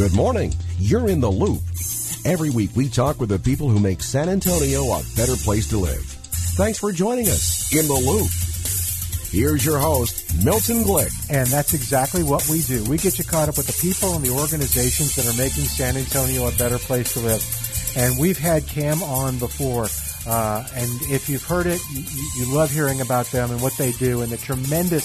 Good morning. You're in the loop. Every week we talk with the people who make San Antonio a better place to live. Thanks for joining us in the loop. Here's your host, Milton Glick. And that's exactly what we do. We get you caught up with the people and the organizations that are making San Antonio a better place to live. And we've had Cam on before. Uh, and if you've heard it, you, you love hearing about them and what they do and the tremendous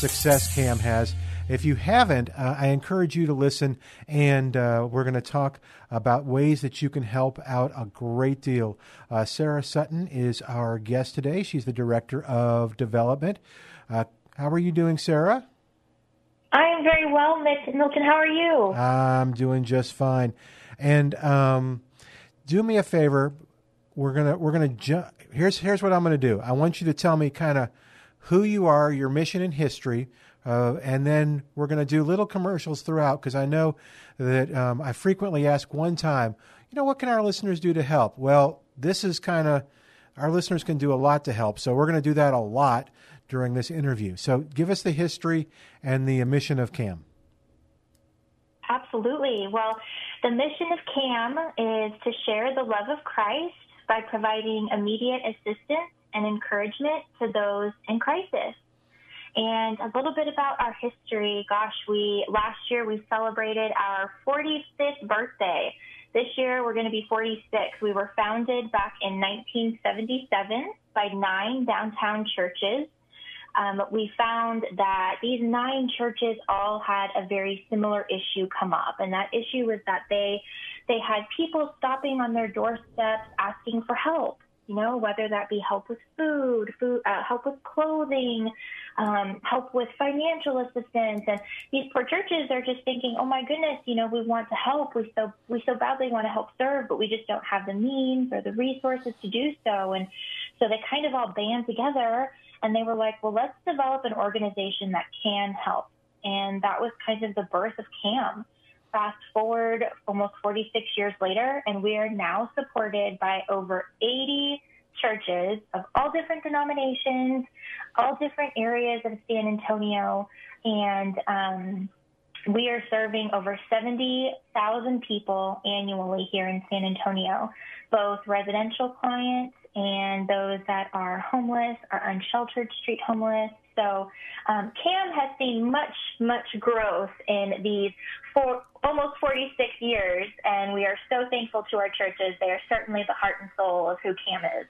success Cam has. If you haven't, uh, I encourage you to listen, and uh, we're going to talk about ways that you can help out a great deal. Uh, Sarah Sutton is our guest today. She's the Director of Development. Uh, how are you doing, Sarah? I'm very well, Mick Milton. How are you? I'm doing just fine. And um, do me a favor. We're gonna we're gonna ju- here's here's what I'm gonna do. I want you to tell me kind of who you are, your mission and history uh, and then we're going to do little commercials throughout because I know that um, I frequently ask one time, you know, what can our listeners do to help? Well, this is kind of, our listeners can do a lot to help. So we're going to do that a lot during this interview. So give us the history and the mission of CAM. Absolutely. Well, the mission of CAM is to share the love of Christ by providing immediate assistance and encouragement to those in crisis. And a little bit about our history. Gosh, we last year we celebrated our 45th birthday. This year we're going to be 46. We were founded back in 1977 by nine downtown churches. Um, we found that these nine churches all had a very similar issue come up, and that issue was that they they had people stopping on their doorsteps asking for help you know, whether that be help with food, food, uh, help with clothing, um, help with financial assistance. And these poor churches are just thinking, oh my goodness, you know, we want to help. We so we so badly want to help serve, but we just don't have the means or the resources to do so. And so they kind of all band together and they were like, well, let's develop an organization that can help. And that was kind of the birth of CAM fast forward almost 46 years later, and we are now supported by over 80 churches of all different denominations, all different areas of San Antonio, and um, we are serving over 70,000 people annually here in San Antonio, both residential clients and those that are homeless, are unsheltered street homeless, so um, CAM has seen much, much growth in these four, almost 46 years, and we are so thankful to our churches. They are certainly the heart and soul of who CAM is.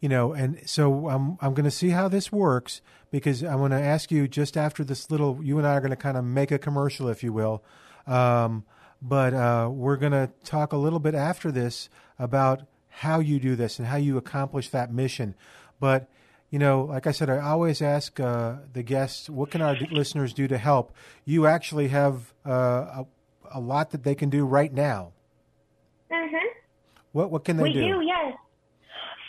You know, and so I'm I'm going to see how this works because I want to ask you just after this little. You and I are going to kind of make a commercial, if you will. Um, but uh, we're going to talk a little bit after this about how you do this and how you accomplish that mission. But you know, like I said, I always ask uh, the guests, what can our listeners do to help? You actually have uh, a, a, lot that they can do right now. Mm-hmm. What what can they we do? We do, yes.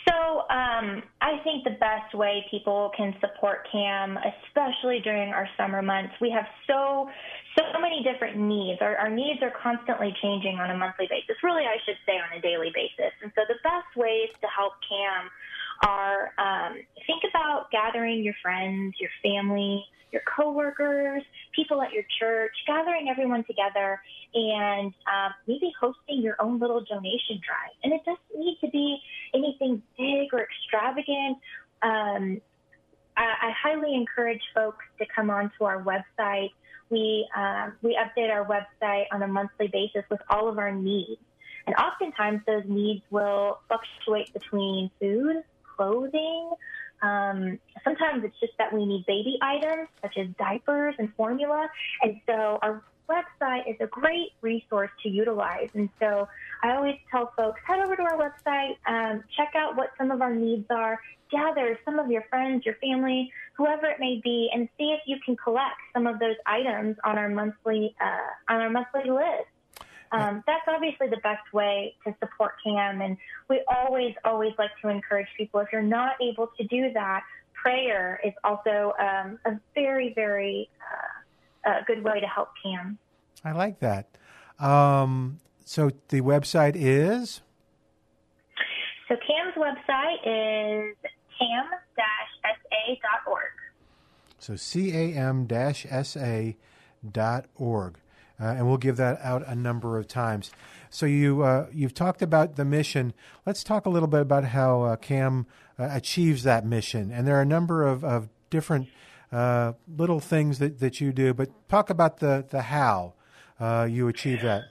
So um, I think the best way people can support CAM, especially during our summer months, we have so so many different needs. Our, our needs are constantly changing on a monthly basis. Really, I should say on a daily basis. And so the best ways to help CAM are um, think about gathering your friends, your family, your coworkers, people at your church, gathering everyone together, and um, maybe hosting your own little donation drive. And it doesn't need to be anything big or extravagant. Um, I, I highly encourage folks to come onto our website. We uh, we update our website on a monthly basis with all of our needs. And oftentimes those needs will fluctuate between food, clothing. Um, sometimes it's just that we need baby items such as diapers and formula. And so our website is a great resource to utilize. And so I always tell folks head over to our website, um, check out what some of our needs are, gather some of your friends, your family, whoever it may be, and see if you can collect some of those items on our monthly uh, on our monthly list. Um, that's obviously the best way to support CAM, and we always, always like to encourage people. If you're not able to do that, prayer is also um, a very, very uh, good way to help CAM. I like that. Um, so the website is? So CAM's website is cam-sa.org. So cam-sa.org. Uh, and we'll give that out a number of times. So you uh, you've talked about the mission. Let's talk a little bit about how uh, CAM uh, achieves that mission. And there are a number of, of different uh, little things that, that you do, but talk about the the how uh, you achieve that.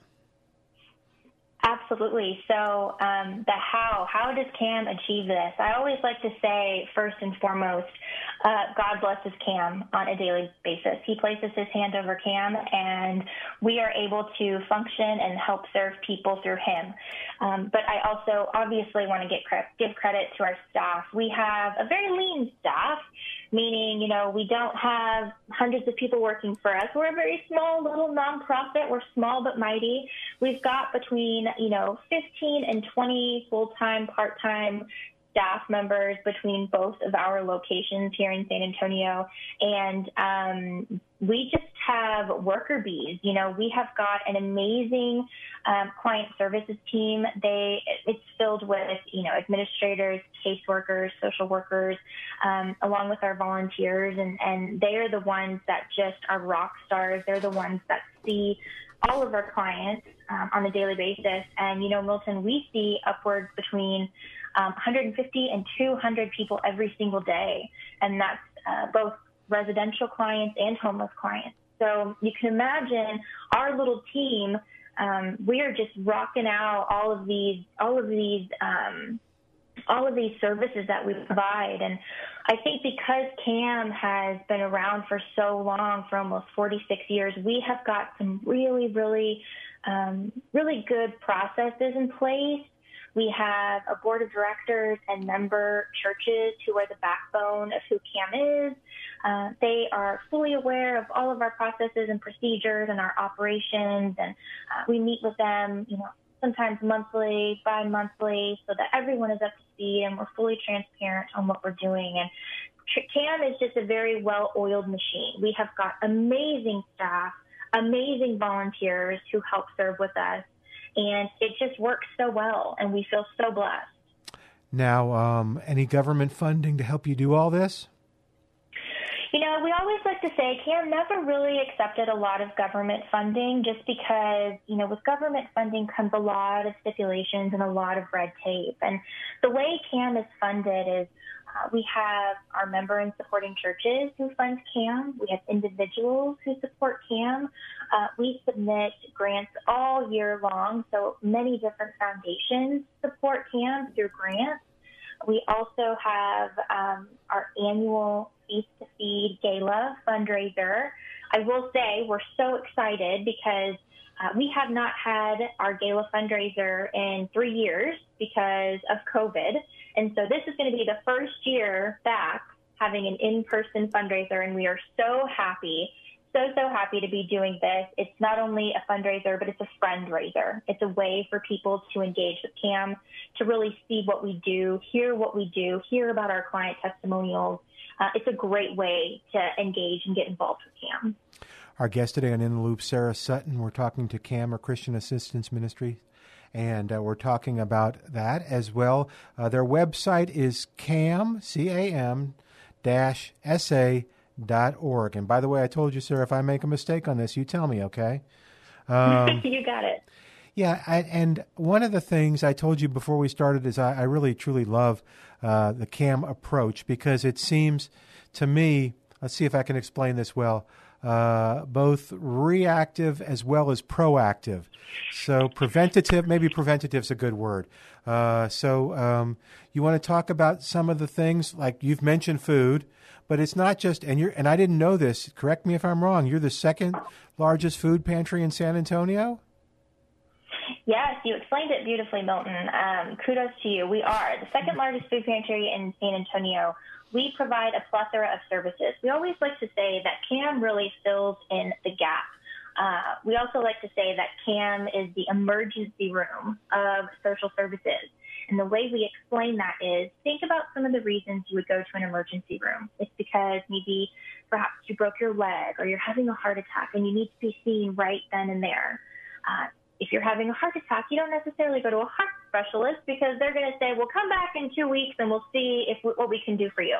Absolutely. So, um, the how, how does CAM achieve this? I always like to say, first and foremost, uh, God blesses CAM on a daily basis. He places his hand over CAM, and we are able to function and help serve people through him. Um, but I also obviously want to get give credit to our staff. We have a very lean staff meaning, you know, we don't have hundreds of people working for us. We're a very small little nonprofit. We're small but mighty. We've got between, you know, 15 and 20 full-time, part-time staff members between both of our locations here in San Antonio. And um, we just have worker bees. You know, we have got an amazing um, client services team. They it's filled with you know administrators, caseworkers, social workers, um, along with our volunteers, and and they are the ones that just are rock stars. They're the ones that see all of our clients um, on a daily basis. And you know, Milton, we see upwards between um, 150 and 200 people every single day, and that's uh, both residential clients and homeless clients. So you can imagine our little team. Um, we are just rocking out all of these, all of these, um, all of these services that we provide. And I think because CAM has been around for so long, for almost 46 years, we have got some really, really, um, really good processes in place we have a board of directors and member churches who are the backbone of who CAM is. Uh, they are fully aware of all of our processes and procedures and our operations, and uh, we meet with them, you know, sometimes monthly, bi-monthly, so that everyone is up to speed and we're fully transparent on what we're doing. And CAM is just a very well-oiled machine. We have got amazing staff, amazing volunteers who help serve with us and it just works so well, and we feel so blessed. Now, um, any government funding to help you do all this? You know, we always like to say CAM never really accepted a lot of government funding just because, you know, with government funding comes a lot of stipulations and a lot of red tape. And the way CAM is funded is uh, we have our member and supporting churches who fund CAM. We have individuals who support CAM. Uh, we submit grants all year long, so many different foundations support CAM through grants. We also have um, our annual Feast to Feed Gala fundraiser. I will say we're so excited because uh, we have not had our gala fundraiser in three years because of COVID. And so this is going to be the first year back having an in-person fundraiser, and we are so happy, so, so happy to be doing this. It's not only a fundraiser, but it's a friend raiser. It's a way for people to engage with CAM, to really see what we do, hear what we do, hear about our client testimonials. Uh, it's a great way to engage and get involved with CAM. Our guest today on In the Loop, Sarah Sutton. We're talking to CAM, or Christian Assistance Ministry, and uh, we're talking about that as well. Uh, their website is cam, C-A-M, dash S-A dot org. And by the way, I told you, sir, if I make a mistake on this, you tell me, okay? Um, you got it. Yeah, I, and one of the things I told you before we started is I, I really truly love uh, the CAM approach because it seems to me, let's see if I can explain this well uh, both reactive as well as proactive. So preventative, maybe preventative is a good word. Uh, so um, you want to talk about some of the things like you've mentioned food, but it's not just and you're and I didn't know this. Correct me if I'm wrong. You're the second largest food pantry in San Antonio. Yes, you explained it beautifully, Milton. Um, kudos to you. We are the second largest food pantry in San Antonio. We provide a plethora of services. We always like to say that CAM really fills in the gap. Uh, we also like to say that CAM is the emergency room of social services. And the way we explain that is think about some of the reasons you would go to an emergency room. It's because maybe perhaps you broke your leg or you're having a heart attack and you need to be seen right then and there. Uh, if you're having a heart attack, you don't necessarily go to a heart specialist because they're going to say, well, come back in two weeks and we'll see if what we can do for you.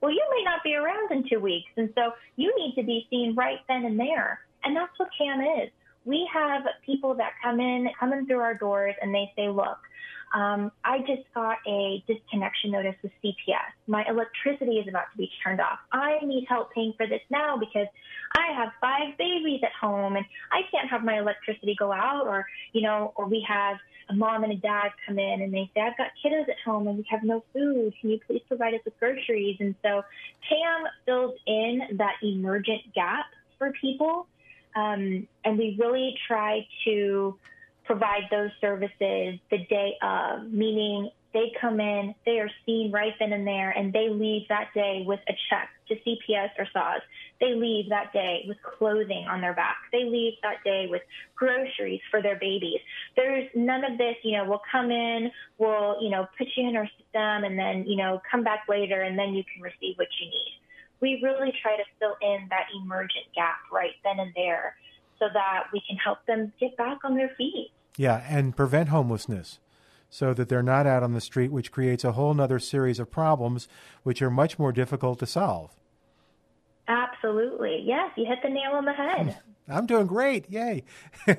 Well, you may not be around in two weeks. And so you need to be seen right then and there. And that's what CAM is. We have people that come in, come in through our doors and they say, look, um, I just got a disconnection notice with CPS. My electricity is about to be turned off. I need help paying for this now because I have five babies at home and I can't have my electricity go out or, you know, or we have a mom and a dad come in and they say, I've got kiddos at home and we have no food. Can you please provide us with groceries? And so CAM fills in that emergent gap for people. Um, and we really try to provide those services the day of, meaning they come in, they are seen right then and there, and they leave that day with a check to CPS or SAWS. They leave that day with clothing on their back. They leave that day with groceries for their babies. There's none of this, you know, we'll come in, we'll, you know, put you in our system and then, you know, come back later and then you can receive what you need. We really try to fill in that emergent gap right then and there so that we can help them get back on their feet. Yeah, and prevent homelessness so that they're not out on the street, which creates a whole other series of problems which are much more difficult to solve. Absolutely. Yes, you hit the nail on the head. I'm doing great. Yay.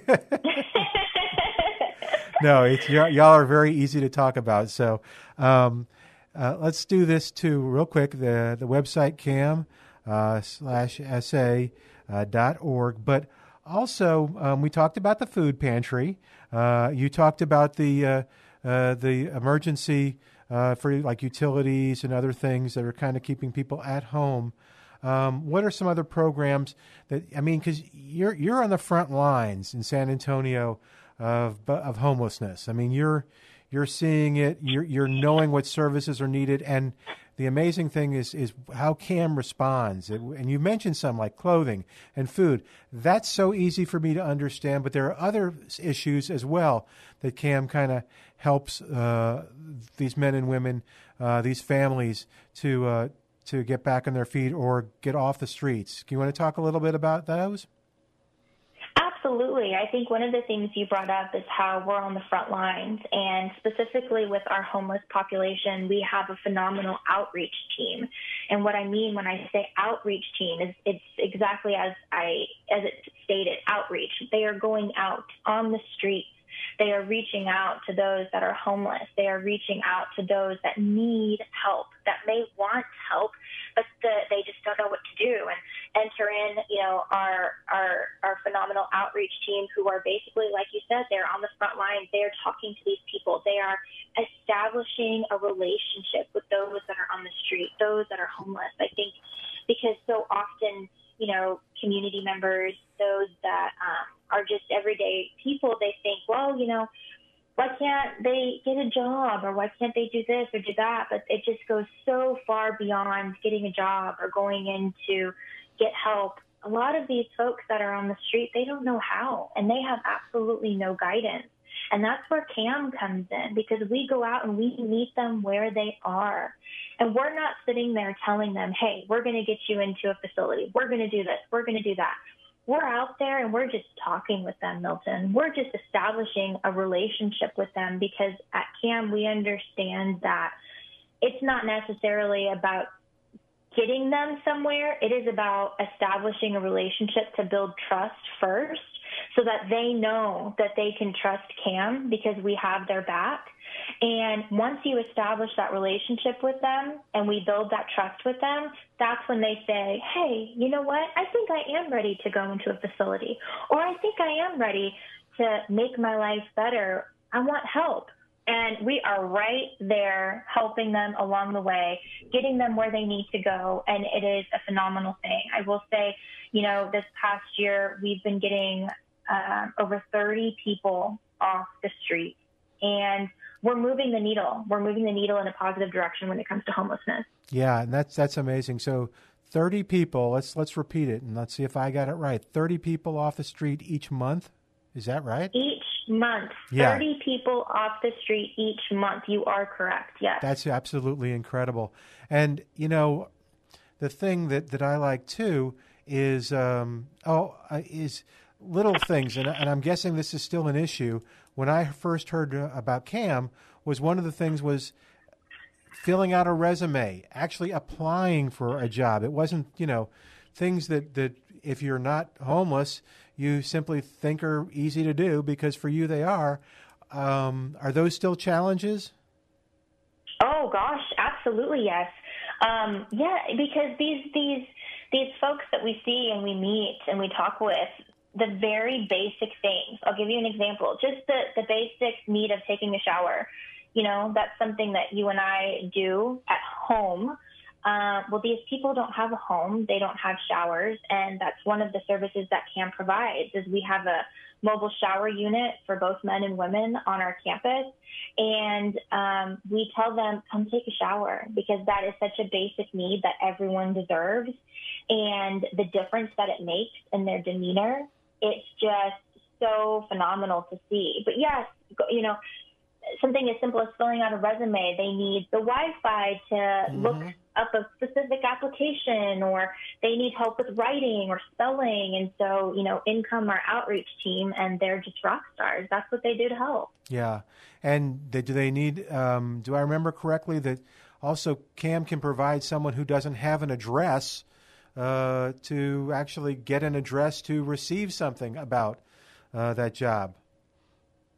no, it's, y'all are very easy to talk about. So um, uh, let's do this too, real quick. The, the website cam uh, slash sa uh, dot org. But also, um, we talked about the food pantry. Uh, you talked about the uh, uh, the emergency uh, for like utilities and other things that are kind of keeping people at home. Um, what are some other programs that I mean? Because you're you're on the front lines in San Antonio of of homelessness. I mean, you're you're seeing it. You're you're knowing what services are needed, and the amazing thing is is how CAM responds. and you mentioned some like clothing and food. That's so easy for me to understand, but there are other issues as well that CAM kind of helps uh, these men and women, uh, these families to uh, to get back on their feet or get off the streets. Do you want to talk a little bit about those? Absolutely. I think one of the things you brought up is how we're on the front lines. And specifically with our homeless population, we have a phenomenal outreach team. And what I mean when I say outreach team is it's exactly as I as it stated, outreach. They are going out on the streets they are reaching out to those that are homeless. They are reaching out to those that need help, that may want help, but the, they just don't know what to do. And enter in, you know, our our our phenomenal outreach team who are basically, like you said, they're on the front line. They are talking to these people. They are establishing a relationship with those that are on the street, those that are homeless. I think because so often, you know, community members, those that um, are just everyday people, they well, you know, why can't they get a job or why can't they do this or do that? But it just goes so far beyond getting a job or going in to get help. A lot of these folks that are on the street, they don't know how and they have absolutely no guidance. And that's where CAM comes in because we go out and we meet them where they are. And we're not sitting there telling them, hey, we're going to get you into a facility. We're going to do this. We're going to do that we're out there and we're just talking with them, Milton. We're just establishing a relationship with them because at CAM, we understand that it's not necessarily about getting them somewhere. It is about establishing a relationship to build trust first so that they know that they can trust CAM because we have their back. And once you establish that relationship with them and we build that trust with them, that's when they say, hey, you know what? I think I am ready to go into a facility, or I think I am ready to make my life better. I want help. And we are right there helping them along the way, getting them where they need to go. And it is a phenomenal thing. I will say, you know, this past year, we've been getting uh, over 30 people off the street. And we're moving the needle. We're moving the needle in a positive direction when it comes to homelessness. Yeah, and that's that's amazing. So 30 people, let's let's repeat it and let's see if I got it right. 30 people off the street each month. Is that right? Each month. Yeah. 30 people off the street each month. You are correct. Yes. That's absolutely incredible. And you know, the thing that that I like too is um, oh is little things, and, and I'm guessing this is still an issue. When I first heard uh, about CAM, was one of the things was filling out a resume, actually applying for a job. It wasn't, you know, things that, that if you're not homeless, you simply think are easy to do because for you they are. Um, are those still challenges? Oh gosh, absolutely yes. Um, yeah, because these these these folks that we see and we meet and we talk with, the very basic things. I'll give you an example. Just the the basic need of taking a shower. You know, that's something that you and I do at home. Uh, well, these people don't have a home, they don't have showers, and that's one of the services that CAM provides. Is we have a mobile shower unit for both men and women on our campus, and um, we tell them come take a shower because that is such a basic need that everyone deserves, and the difference that it makes in their demeanor, it's just so phenomenal to see. But yes, you know, something as simple as filling out a resume, they need the Wi-Fi to mm-hmm. look up a specific application, or they need help with writing or spelling. And so, you know, income our outreach team, and they're just rock stars. That's what they do to help. Yeah, and they, do they need? Um, do I remember correctly that also CAM can provide someone who doesn't have an address uh, to actually get an address to receive something about uh, that job?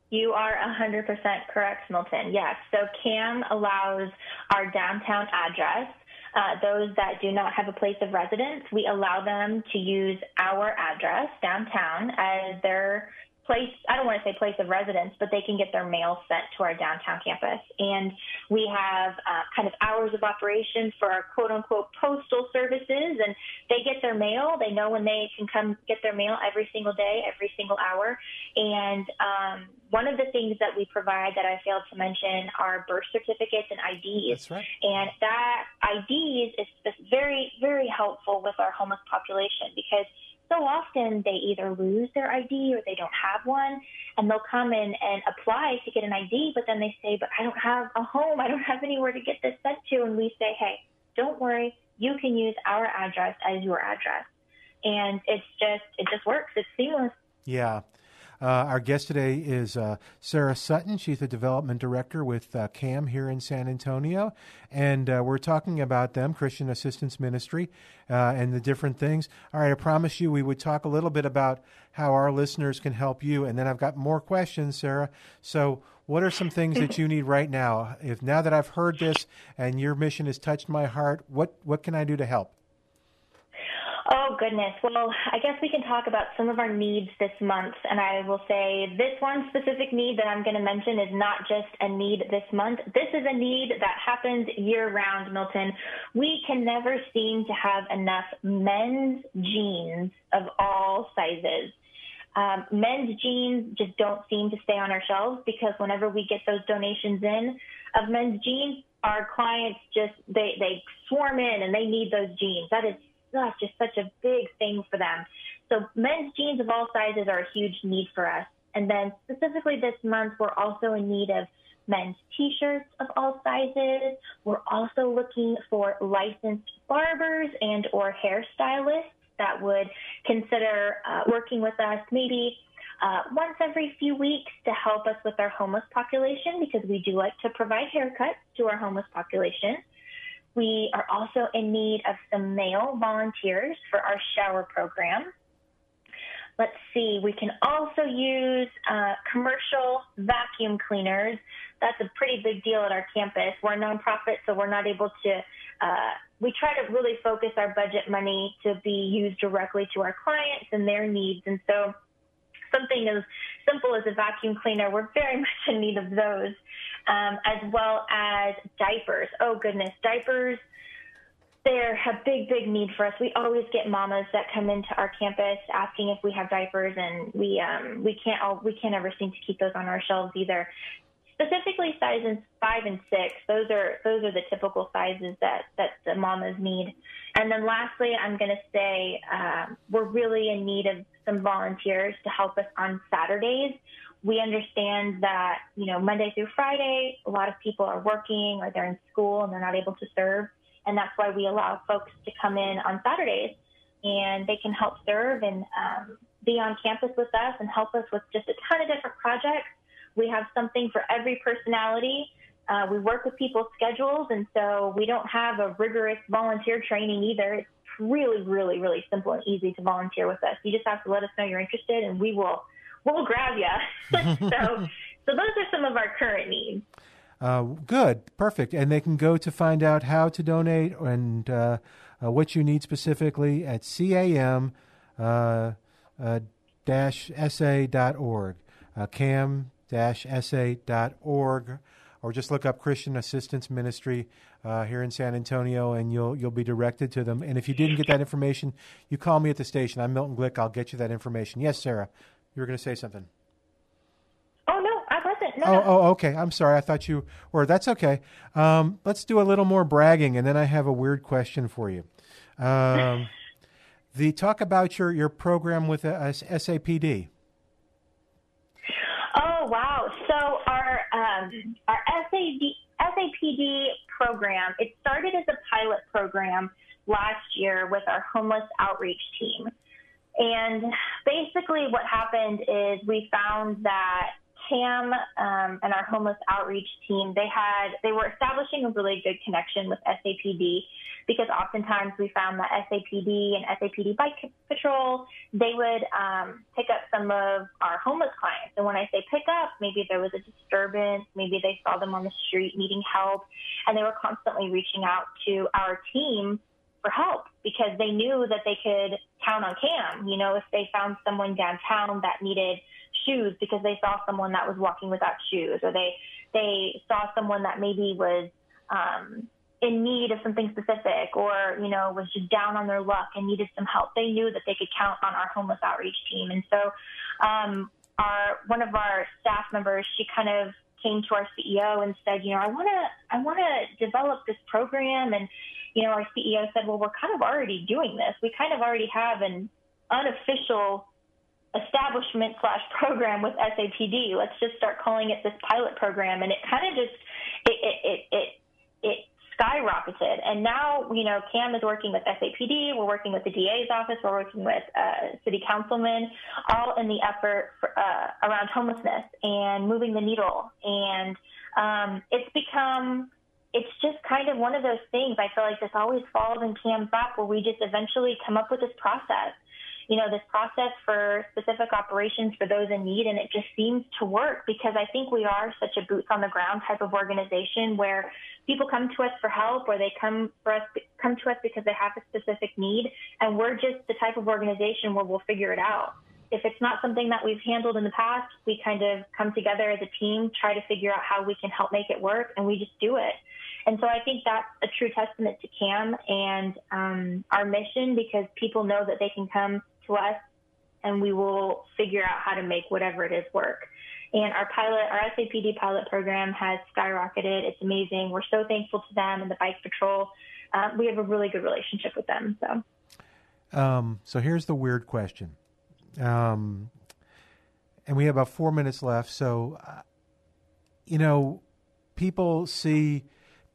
You are 100% correct, Milton. Yes. So CAM allows our downtown address. Uh, those that do not have a place of residence, we allow them to use our address downtown as their place, I don't want to say place of residence, but they can get their mail sent to our downtown campus. And we have uh, kind of hours of operation for our quote unquote postal services, and they get their mail. They know when they can come get their mail every single day, every single hour. And um, one of the things that we provide that I failed to mention are birth certificates and IDs. That's right. And that IDs is very, very helpful with our homeless population because so often they either lose their ID or they don't have one, and they'll come in and apply to get an ID, but then they say, But I don't have a home, I don't have anywhere to get this sent to. And we say, Hey, don't worry, you can use our address as your address. And it's just, it just works. It's seamless. Yeah. Uh, our guest today is uh, Sarah Sutton. She's the development director with uh, CAM here in San Antonio. And uh, we're talking about them, Christian Assistance Ministry, uh, and the different things. All right, I promise you we would talk a little bit about how our listeners can help you. And then I've got more questions, Sarah. So, what are some things that you need right now? If now that I've heard this and your mission has touched my heart, what, what can I do to help? Oh, goodness. Well, I guess we can talk about some of our needs this month. And I will say this one specific need that I'm going to mention is not just a need this month. This is a need that happens year round, Milton. We can never seem to have enough men's jeans of all sizes. Um, men's jeans just don't seem to stay on our shelves because whenever we get those donations in of men's jeans, our clients just they they swarm in and they need those jeans. That is gosh, just such a big thing for them. So men's jeans of all sizes are a huge need for us. And then specifically this month, we're also in need of men's t-shirts of all sizes. We're also looking for licensed barbers and or hairstylists that would consider uh, working with us maybe uh, once every few weeks to help us with our homeless population because we do like to provide haircuts to our homeless population. We are also in need of some male volunteers for our shower program. Let's see, we can also use uh, commercial vacuum cleaners. That's a pretty big deal at our campus. We're a nonprofit, so we're not able to, uh, we try to really focus our budget money to be used directly to our clients and their needs. And so something as simple as a vacuum cleaner, we're very much in need of those. um, as well as diapers. Oh, goodness, diapers. They're a big, big need for us. We always get mamas that come into our campus asking if we have diapers, and we um, we can't all, we can't ever seem to keep those on our shelves either specifically sizes five and six. Those are those are the typical sizes that that the mamas need. And then lastly, I'm going to say um, we're really in need of some volunteers to help us on Saturdays. We understand that you know Monday through Friday, a lot of people are working or they're in school and they're not able to serve, and that's why we allow folks to come in on Saturdays and they can help serve and um, be on campus with us and help us with just a ton of different projects we have something for every personality. Uh, we work with people's schedules, and so we don't have a rigorous volunteer training either. It's really, really, really simple and easy to volunteer with us. You just have to let us know you're interested, and we will we'll grab you. so, so those are some of our current needs. Uh, good, perfect, and they can go to find out how to donate and uh, uh what you need specifically at cam uh, uh, dash sa.org. cam sa.org or just look up Christian Assistance Ministry uh, here in San Antonio, and you'll you'll be directed to them. And if you didn't get that information, you call me at the station. I'm Milton Glick. I'll get you that information. Yes, Sarah, you were going to say something. Oh no, I wasn't. No, oh, oh, okay. I'm sorry. I thought you were. That's okay. Um, let's do a little more bragging, and then I have a weird question for you. Um, the talk about your your program with uh, SAPD. Oh wow! So our um, our SAD, SAPD program it started as a pilot program last year with our homeless outreach team, and basically what happened is we found that Cam um, and our homeless outreach team, they had they were establishing a really good connection with SAPD because oftentimes we found that SAPD and SAPD Bike Patrol they would um, pick up some of our homeless clients. And when I say pick up, maybe there was a disturbance, maybe they saw them on the street needing help, and they were constantly reaching out to our team for help because they knew that they could count on Cam. You know, if they found someone downtown that needed shoes because they saw someone that was walking without shoes, or they they saw someone that maybe was um, in need of something specific, or you know was just down on their luck and needed some help. They knew that they could count on our homeless outreach team, and so um, our one of our staff members, she kind of came to our CEO and said, you know, I want to I want to develop this program and you know, our CEO said, well, we're kind of already doing this. We kind of already have an unofficial establishment slash program with SAPD. Let's just start calling it this pilot program. And it kind of just, it, it, it, it, it skyrocketed. And now, you know, CAM is working with SAPD, we're working with the DA's office, we're working with uh, city councilmen, all in the effort for, uh, around homelessness and moving the needle. And um, it's become, it's just kind of one of those things. I feel like this always falls in CAM's lap where we just eventually come up with this process you know, this process for specific operations for those in need. And it just seems to work because I think we are such a boots on the ground type of organization where people come to us for help or they come for us, come to us because they have a specific need. And we're just the type of organization where we'll figure it out. If it's not something that we've handled in the past, we kind of come together as a team, try to figure out how we can help make it work, and we just do it. And so I think that's a true testament to CAM and um, our mission because people know that they can come to us and we will figure out how to make whatever it is work. And our pilot, our SAPD pilot program has skyrocketed. It's amazing. We're so thankful to them and the Bike Patrol. Uh, we have a really good relationship with them. So, um, so here's the weird question, um, and we have about four minutes left. So, uh, you know, people see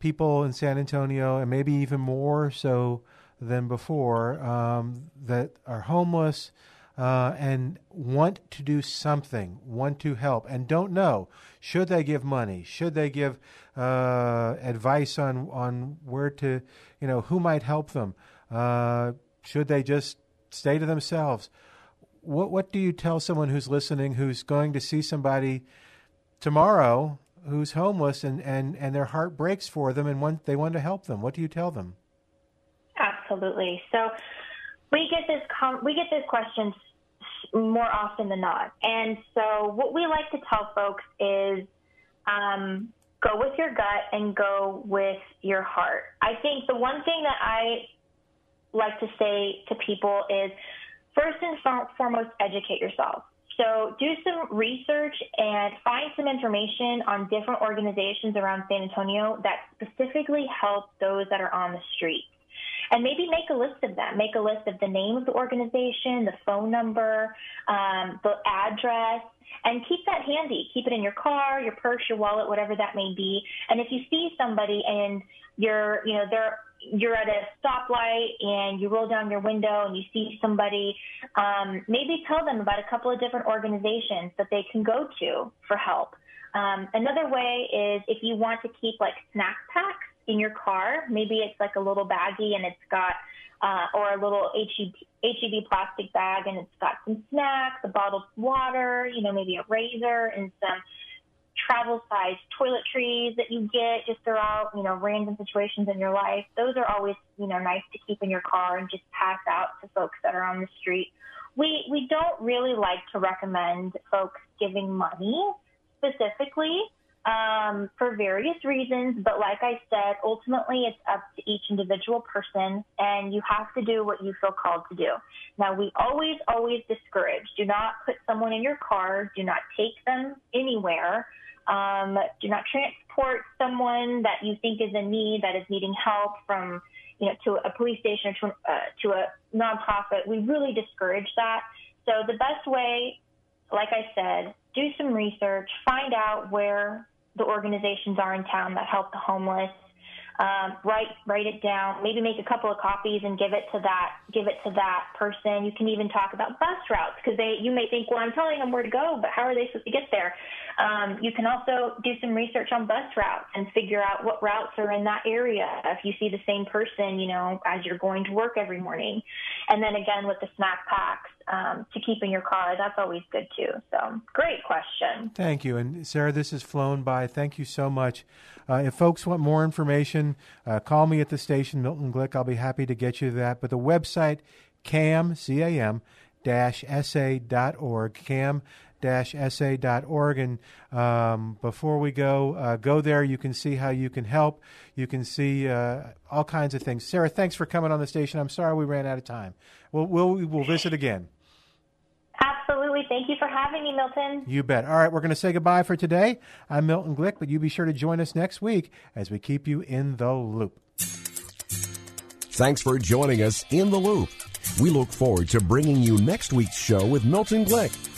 people in San Antonio, and maybe even more so than before um, that are homeless uh, and want to do something, want to help, and don't know should they give money, should they give uh, advice on on where to, you know, who might help them, uh, should they just stay to themselves. What what do you tell someone who's listening who's going to see somebody tomorrow who's homeless and, and, and their heart breaks for them and want, they want to help them? What do you tell them? Absolutely. So we get this com- we get this question more often than not, and so what we like to tell folks is, um, go with your gut and go with your heart. I think the one thing that I like to say to people is first and foremost, educate yourself. So do some research and find some information on different organizations around San Antonio that specifically help those that are on the street. And maybe make a list of them. Make a list of the name of the organization, the phone number, um, the address, and keep that handy. Keep it in your car, your purse, your wallet, whatever that may be. And if you see somebody and you're, you know, they're you're at a stoplight and you roll down your window and you see somebody, um, maybe tell them about a couple of different organizations that they can go to for help. Um, another way is if you want to keep like snack packs in your car, maybe it's like a little baggie and it's got, uh, or a little HEB, HEB plastic bag and it's got some snacks, a bottle of water, you know, maybe a razor and some travel size toiletries that you get just throughout, you know, random situations in your life. Those are always, you know, nice to keep in your car and just pass out to folks that are on the street. We we don't really like to recommend folks giving money specifically um, for various reasons, but like I said, ultimately it's up to each individual person, and you have to do what you feel called to do. Now, we always, always discourage do not put someone in your car, do not take them anywhere um, do not transport someone that you think is in need, that is needing help from, you know, to a police station or to, uh, to a nonprofit. We really discourage that. So the best way, like I said, do some research, find out where the organizations are in town that help the homeless, um, write write it down. Maybe make a couple of copies and give it to that give it to that person. You can even talk about bus routes because they you may think, well, I'm telling them where to go, but how are they supposed to get there? Um, you can also do some research on bus routes and figure out what routes are in that area. If you see the same person, you know, as you're going to work every morning, and then again with the snack packs um, to keep in your car, that's always good too. So great question. Thank you, and Sarah, this has flown by. Thank you so much. Uh, if folks want more information, uh, call me at the station, Milton Glick. I'll be happy to get you that. But the website, cam, C-A-M, dash sa.org, cam sa.org. And um, before we go, uh, go there. You can see how you can help. You can see uh, all kinds of things. Sarah, thanks for coming on the station. I'm sorry we ran out of time. We'll, we'll, we'll visit again. Absolutely. Thank you for having me, Milton. You bet. All right, we're going to say goodbye for today. I'm Milton Glick, but you be sure to join us next week as we keep you in the loop. Thanks for joining us in the loop. We look forward to bringing you next week's show with Milton Glick.